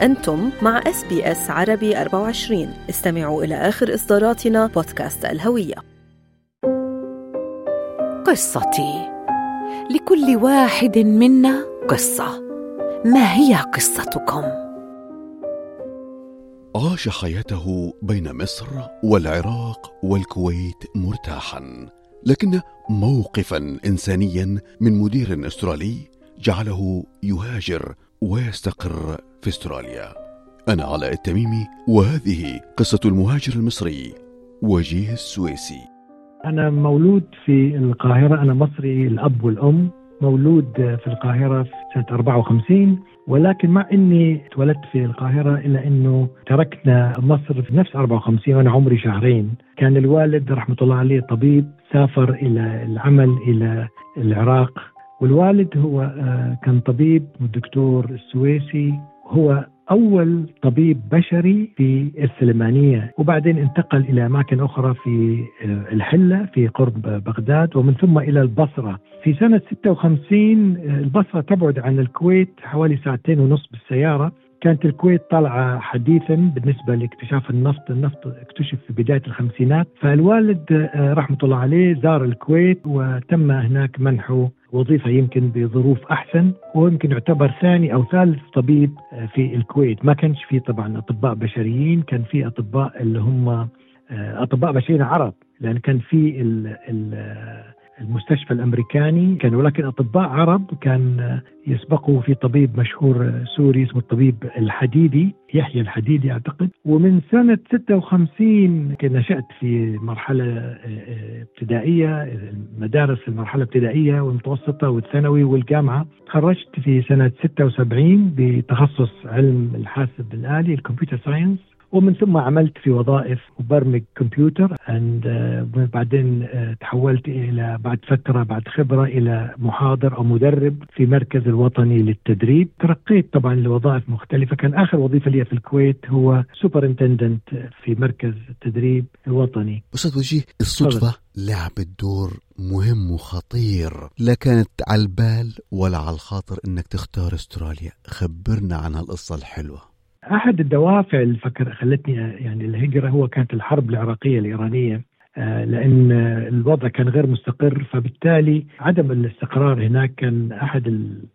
أنتم مع SBS عربي 24 استمعوا إلى آخر إصداراتنا بودكاست الهوية. قصتي. لكل واحد منا قصة. ما هي قصتكم؟ عاش حياته بين مصر والعراق والكويت مرتاحا لكن موقفا انسانيا من مدير أسترالي جعله يهاجر ويستقر في استراليا. أنا علاء التميمي وهذه قصة المهاجر المصري وجيه السويسي. أنا مولود في القاهرة أنا مصري الأب والأم. مولود في القاهرة في سنة 54 ولكن مع إني اتولدت في القاهرة إلا إنه تركنا مصر في نفس 54 وأنا عمري شهرين، كان الوالد رحمة الله عليه طبيب سافر إلى العمل إلى العراق. والوالد هو آه، كان طبيب والدكتور السويسي. هو أول طبيب بشري في السليمانية وبعدين انتقل إلى أماكن أخرى في الحلة في قرب بغداد ومن ثم إلى البصرة. في سنة 56 آه، البصرة تبعد عن الكويت حوالي ساعتين ونص بالسيارة. كانت الكويت طالعة حديثا بالنسبة لاكتشاف النفط النفط اكتشف في بداية الخمسينات. فالوالد آه، رحمة الله عليه زار الكويت وتم هناك منحه وظيفة يمكن بظروف أحسن ويمكن يعتبر ثاني أو ثالث طبيب آه، في الكويت. ما كانش في طبعا أطباء بشريين كان في أطباء اللي هم آه، أطباء بشريين عرب. لأن كان في ال ال المستشفى الأمريكاني كان ولكن أطباء عرب كان يسبقه في طبيب مشهور سوري اسمه الطبيب الحديدي يحيى الحديدي أعتقد. ومن سنة 56 نشأت في مرحلة ابتدائية مدارس المرحلة الابتدائية والمتوسطة والثانوي والجامعة. تخرجت في سنة 76 بتخصص علم الحاسب الآلي ال computer science. ومن ثم عملت في وظائف مبرمج كمبيوتر and uh, بعدين uh, تحولت إلى بعد فترة بعد خبرة إلى محاضر أو مدرب في مركز الوطني للتدريب. ترقيت طبعا لوظائف مختلفة. كان آخر وظيفة لي في الكويت هو superintendent في مركز التدريب الوطني. أستاذ وجيه الصدفة لعبت دور مهم وخطير لا كانت على البال ولا على الخاطر إنك تختار أستراليا. خبرنا عن هالقصة الحلوة. أحد الدوافع اللي فكر خلتني يعني الهجرة هو كانت الحرب العراقية الإيرانية آه، لأن الوضع كان غير مستقر فبالتالي عدم الاستقرار هناك كان أحد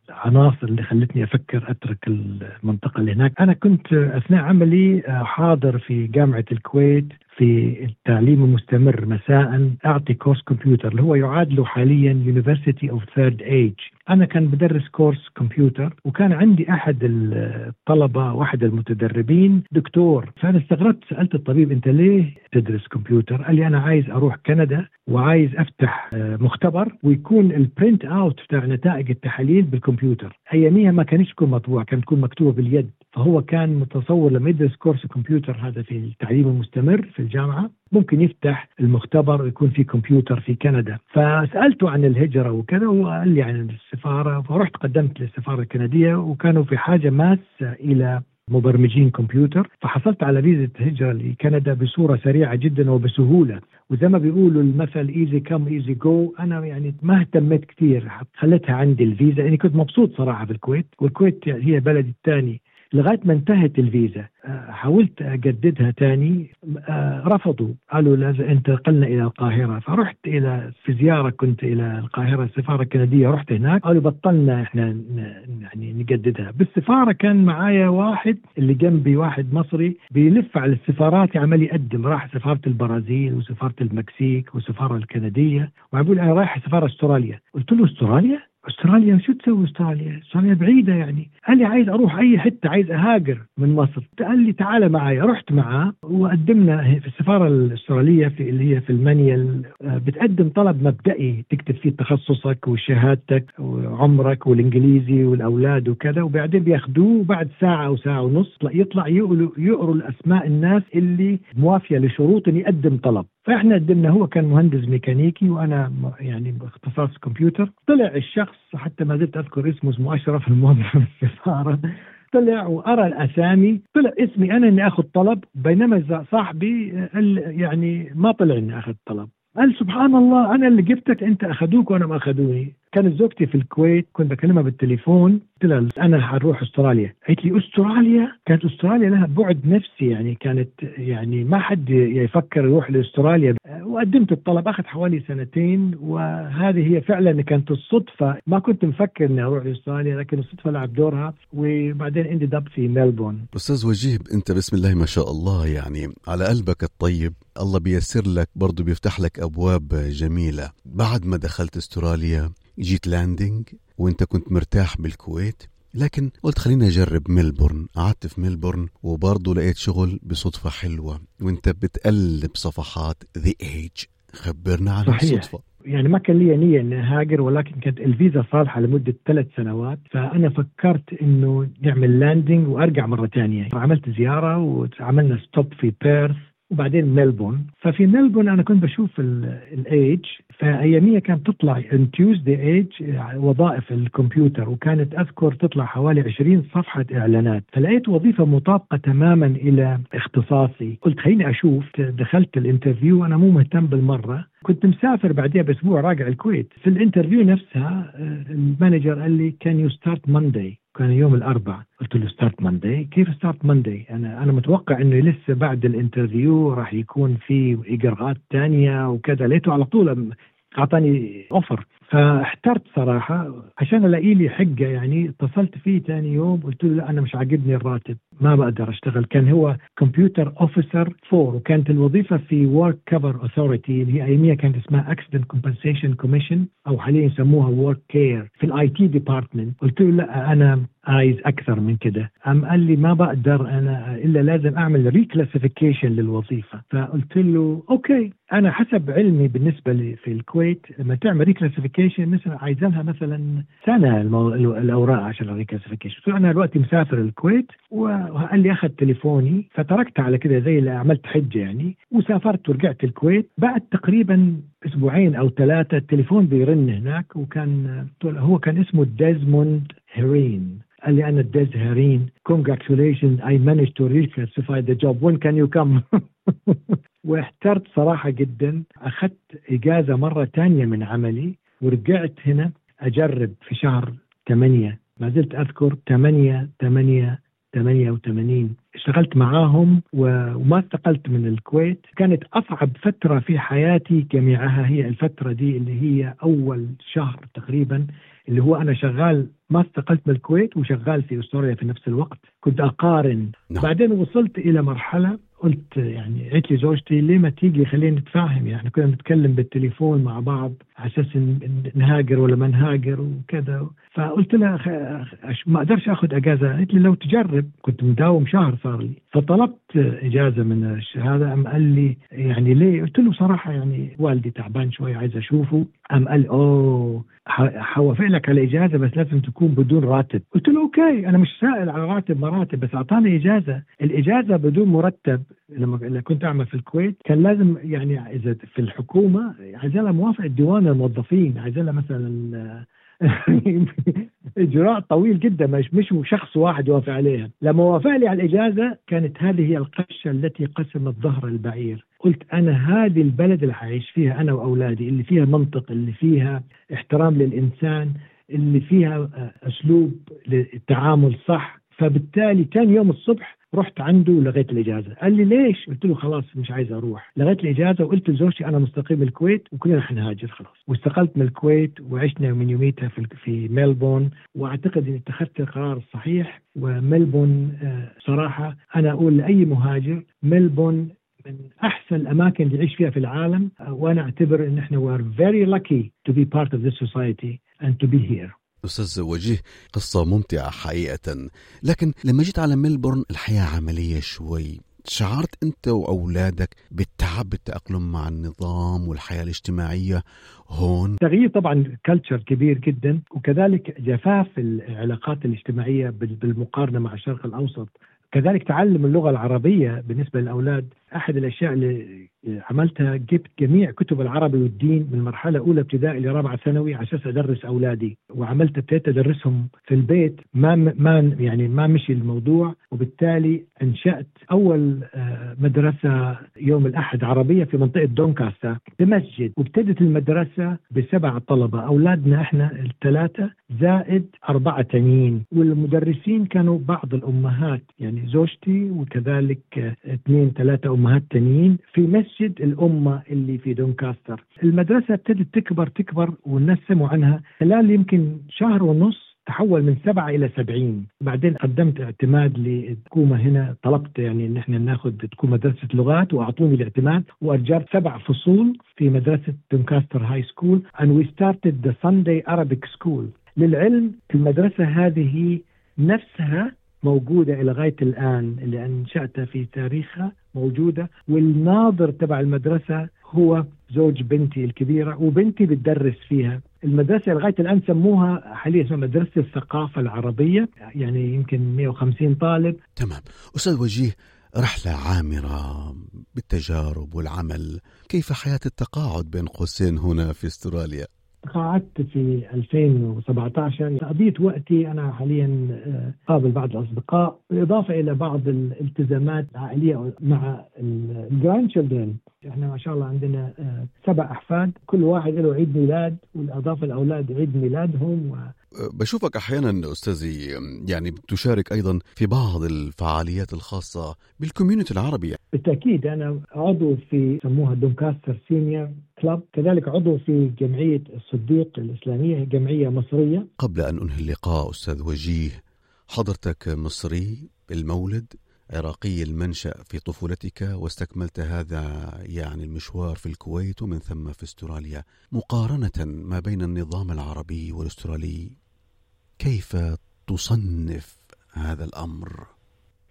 العناصر اللي خلتني أفكر أترك المنطقة اللي هناك، أنا كنت أثناء عملي آه، حاضر في جامعة الكويت في التعليم المستمر مساء أعطي كورس كمبيوتر اللي هو يعادله حاليا university of third age أنا كان بدرس كورس كمبيوتر وكان عندي أحد الطلبة واحد المتدربين دكتور. فأنا استغربت سألت الطبيب أنت ليه تدرس كمبيوتر؟ قال لي أنا عايز أروح كندا وعايز أفتح آه، مختبر ويكون ال printout بتاع نتائج التحاليل بالكمبيوتر. أياميها ما كانش تكون مطبوعة كانت تكون مكتوبة باليد. فهو كان متصور لما يدرس كورس الكمبيوتر هذا في التعليم المستمر في الجامعة ممكن يفتح المختبر ويكون في كمبيوتر في كندا. فسألته عن الهجرة وكذا وقال لي عن السفارة فرحت قدمت للسفارة الكندية وكانوا في حاجة ماسة إلى مبرمجين كمبيوتر. فحصلت على فيزا هجرة لكندا بصورة سريعة جدا وبسهولة. وزي ما بيقولوا المثل easy come easy go أنا يعني ما اهتميت كثير خليتها عندي الفيزا يعني كنت مبسوط صراحة في الكويت. والكويت هي بلدي الثاني لغاية ما انتهت الفيزا آه، حاولت أجددها تاني آه، رفضوا. قالوا لازم انتقلنا إلى القاهرة. فرحت إلى في زيارة كنت إلى القاهرة السفارة الكندية رحت هناك. قالوا بطلنا إحنا يعني نجددها. بالسفارة كان معايا واحد اللي جنبي واحد مصري بيلف على السفارات عمال يقدم. راح سفارة البرازيل وسفارة المكسيك والسفاره الكندية. وعم أنا رايح سفارة أستراليا. قلت له أستراليا؟ أستراليا شو تسوي أستراليا؟ أستراليا بعيدة يعني، قال لي عايز أروح أي حتة عايز أهاجر من مصر، قال لي تعال معي، رحت معاه وقدمنا في السفارة الأسترالية في اللي هي في المانيال. آه، بتقدم طلب مبدئي. تكتب فيه تخصصك وشهادتك وعمرك والإنجليزي والأولاد وكذا وبعدين بياخذوه وبعد ساعة أو ساعة ونص. يطلع يقروا الأسماء الناس اللي موافية لشروط ان يقدم طلب، فإحنا قدمنا هو كان مهندس ميكانيكي وأنا يعني باختصاص كمبيوتر. طلع الشخص حتى ما زلت أذكر اسمه اسمه أشرف الموظف السفارة. طلع وأرى الأسامي. طلع اسمي أنا إني آخذ طلب بينما صاحبي يعني ما طلع إني آخذ طلب. قال سبحان الله أنا اللي جبتك أنت أخذوك وأنا ما أخذوني. كانت زوجتي في الكويت كنت بكلمها بالتليفون قلت لها أنا حروح أستراليا. قالت لي أستراليا؟ كانت أستراليا لها بعد نفسي يعني كانت يعني ما حد يفكر يروح لأستراليا. وقدمت الطلب اخذ حوالي سنتين وهذه هي فعلا كانت الصدفة. ما كنت مفكر إني أروح لأستراليا لكن الصدفة لعب دورها. وبعدين ended up في ملبورن أستاذ وجيه أنت بسم الله ما شاء الله يعني على قلبك الطيب. الله بيسر لك برضه بيفتح لك أبواب جميلة. بعد ما دخلت أستراليا جيت landing وانت كنت مرتاح بالكويت لكن قلت خليني أجرب ملبورن قعدت في ملبورن وبرضه لقيت شغل بصدفة حلوة. وانت بتقلب صفحات The Age خبرنا عن صحيح. الصدفة. يعني ما كان لي نية إني هاجر ولكن كانت الفيزا صالحة لمدة ثلاث سنوات. فأنا فكرت إنه نعمل landing وأرجع مرة ثانية. عملت زيارة وعملنا stop في بيرث وبعدين ملبورن ففي ملبورن أنا كنت بشوف الايج فاياميها كانت تطلع on Tuesday Age وظائف الكمبيوتر وكانت أذكر تطلع حوالي 20 صفحة إعلانات. فلقيت وظيفة مطابقة تماما إلى اختصاصي. قلت خليني أشوف. دخلت ال interview أنا مو مهتم بالمرة. كنت مسافر بعدها بأسبوع راجع الكويت. في ال interview نفسها ال manager قال لي can you start Monday كان يوم الأربعاء. قلت له start Monday كيف start Monday أنا أنا متوقع إنه لسه بعد ال interview راح يكون في إجراءات ثانية وكذا. لقيته على طول أعطاني offer فاحترت صراحة. عشان الاقي لي حجة يعني اتصلت فيه ثاني يوم قلت له لا أنا مش عاجبني الراتب ما بقدر أشتغل. كان هو computer officer 4 وكانت الوظيفة في WorkCover Authority اللي هي أياميها كانت اسمها Accident Compensation Commission أو حاليا يسموها WorkCare في ال IT department قلت له لا أنا عايز أكثر من كده. قام قال لي ما بقدر أنا إلا لازم أعمل reclassification للوظيفة. فقلت له okay أنا حسب علمي بالنسبة لي في الكويت لما تعمل reclassification مثلا عايز لها مثلا سنه المو... الأوراق عشان ال reclassification قلت له أنا دلوقتي مسافر الكويت وقال لي اخذ تليفوني فتركت على كده زي اللي عملت حجة يعني وسافرت ورجعت الكويت. بعد تقريبا أسبوعين أو ثلاثة التليفون بيرن هناك وكان هو كان اسمه ديزموند هيرين. قال لي أنا ديز هيرين congratulations I managed to reclassify the job. When can you come? واحترت صراحة جدا. أخذت إجازة مرة ثانية من عملي. ورجعت هنا أجرب في شهر 8 ما زلت أذكر 8 8 88 اشتغلت معاهم وما استقلت من الكويت. كانت أصعب فترة في حياتي جميعها هي الفترة دي اللي هي أول شهر تقريبا اللي هو أنا شغال ما استقلت من الكويت وشغال في أستراليا في نفس الوقت. كنت أقارن. نعم. بعدين وصلت إلى مرحلة قلت يعني قلت لي زوجتي ليه ما تيجي؟ خلينا نتفاهم يعني كنا نتكلم بالتليفون مع بعض. على أساس نهاجر ولا ما نهاجر وكذا. فقلت لها ما أقدرش آخذ أجازة. قالت لي لو تجرب. كنت مداوم شهر صار لي. فطلبت إجازة من الشهادة. قام قال لي يعني ليه؟ قلت له صراحة يعني والدي تعبان شوي عايز أشوفه. قام قال أوه حوافق لك على إجازة بس لازم تكون بدون راتب. قلت له أوكي أنا مش سائل على راتب مراتب بس أعطاني إجازة. الإجازة بدون مرتب لما كنت أعمل في الكويت كان لازم يعني إذا في الحكومة عايز لها موافقه ديوان الموظفين عايز لها مثلا إجراء طويل جدا مش مش شخص واحد يوافق عليها. لما وافق لي على الإجازة كانت هذه هي القشة التي قسمت ظهر البعير. قلت أنا هذه البلد اللي حعيش فيها أنا وأولادي اللي فيها منطق اللي فيها احترام للإنسان اللي فيها أسلوب للتعامل صح. فبالتالي ثاني يوم الصبح رحت عنده ولغيت الإجازة، قال لي ليش؟ قلت له خلاص مش عايز أروح، لغيت الإجازة وقلت لزوجتي أنا مستقيل من الكويت وكلنا حنهاجر خلاص، واستقلت من الكويت وعشنا من يوميتها في في ميلبورن وأعتقد إني اتخذت القرار الصحيح. وميلبورن آه، صراحة أنا أقول لأي مهاجر ميلبورن من أحسن الأماكن اللي يعيش فيها في العالم. آه، وأنا أعتبر إن إحنا we are very lucky to be part of this society and to be here. أستاذ وجيه قصة ممتعة حقيقة. لكن لما جيت على ملبورن الحياة عملية شوي. شعرت أنت وأولادك بالتعب بالتأقلم مع النظام والحياة الاجتماعية هون؟ تغيير طبعا culture كبير جدا وكذلك جفاف العلاقات الاجتماعية بال- بالمقارنه مع الشرق الأوسط. كذلك تعلم اللغة العربية بالنسبة للأولاد أحد الأشياء اللي عملتها جبت جميع كتب العربي والدين من مرحلة أولى ابتدائي لرابعة ثانوي على أساس أدرس أولادي. وعملت ابتديت أدرسهم في البيت. ما ما يعني ما مشي الموضوع. وبالتالي أنشأت أول آه، مدرسة يوم الأحد عربية في منطقة دونكاستر بمسجد. وابتدت المدرسة بسبع طلبة. أولادنا إحنا الثلاثة زائد أربعة تانيين والمدرسين كانوا بعض الأمهات يعني زوجتي وكذلك آه، اثنين ثلاثة امهات تانيين في مسجد الأمة اللي في دونكاستر. المدرسة ابتدت تكبر تكبر والناس سمعوا عنها. خلال يمكن شهر ونص تحول من سبعة إلى سبعين. بعدين قدمت اعتماد للحكومة هنا. طلبت يعني إن إحنا ناخذ تكون مدرسة لغات وأعطوني الاعتماد وأجرت سبع فصول في مدرسة دونكاستر High School and we started the Sunday Arabic School. للعلم المدرسة هذه نفسها موجودة إلى غاية الآن اللي أنشأتها في تاريخها موجودة والناظر تبع المدرسة هو زوج بنتي الكبيرة وبنتي بتدرس فيها. المدرسة لغاية الآن سموها حاليا اسمها مدرسة الثقافة العربية يعني يمكن 150 طالب. تمام. أستاذ وجيه رحلة عامرة بالتجارب والعمل كيف حياة التقاعد بين قوسين هنا في أستراليا؟ قعدت في 2017 قضيت وقتي أنا حاليا آه، قابل بعض الأصدقاء بالإضافة إلى بعض الالتزامات العائلية مع ال grandchildren إحنا ما شاء الله عندنا آه، سبع أحفاد كل واحد له عيد ميلاد وبالإضافة الأولاد عيد ميلادهم و بشوفك أحيانا أستاذي يعني تشارك أيضا في بعض الفعاليات الخاصة بال community العربي بالتأكيد أنا عضو في سموها دونكاستر Senior كلاب كذلك عضو في جمعية الصديق الإسلامية جمعية مصرية. قبل أن أنهي اللقاء أستاذ وجيه حضرتك مصري المولد عراقي المنشأ في طفولتك واستكملت هذا يعني المشوار في الكويت ومن ثم في أستراليا. مقارنة ما بين النظام العربي والأسترالي كيف تصنف هذا الأمر؟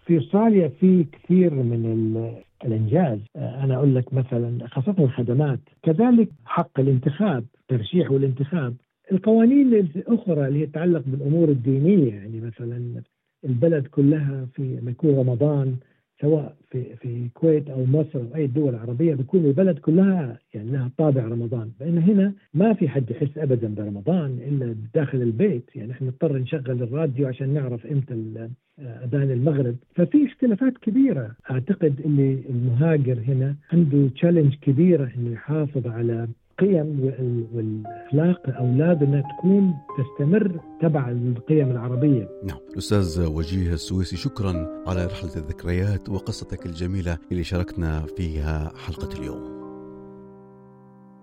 في استراليا في كثير من الإنجاز. أنا أقول لك مثلا خاصة الخدمات. كذلك حق الانتخاب ترشيح والانتخاب القوانين الأخرى اللي تتعلق بالأمور الدينية يعني مثلا البلد كلها في يكون رمضان سواء في في الكويت أو مصر أو أي دول عربية بيكون البلد كلها يعني لها طابع رمضان، بين هنا ما في حد يحس ابدا برمضان إلا داخل البيت، يعني إحنا نضطر نشغل الراديو عشان نعرف إمتى أذان المغرب، ففي اختلافات كبيرة، أعتقد اللي المهاجر هنا عنده تشالنج كبيرة إنه يحافظ على القيم والأخلاق أولادنا تكون تستمر تبع القيم العربية. نعم، الأستاذ وجيه السويسي شكرا على رحلة الذكريات وقصتك الجميلة اللي شاركنا فيها حلقة اليوم.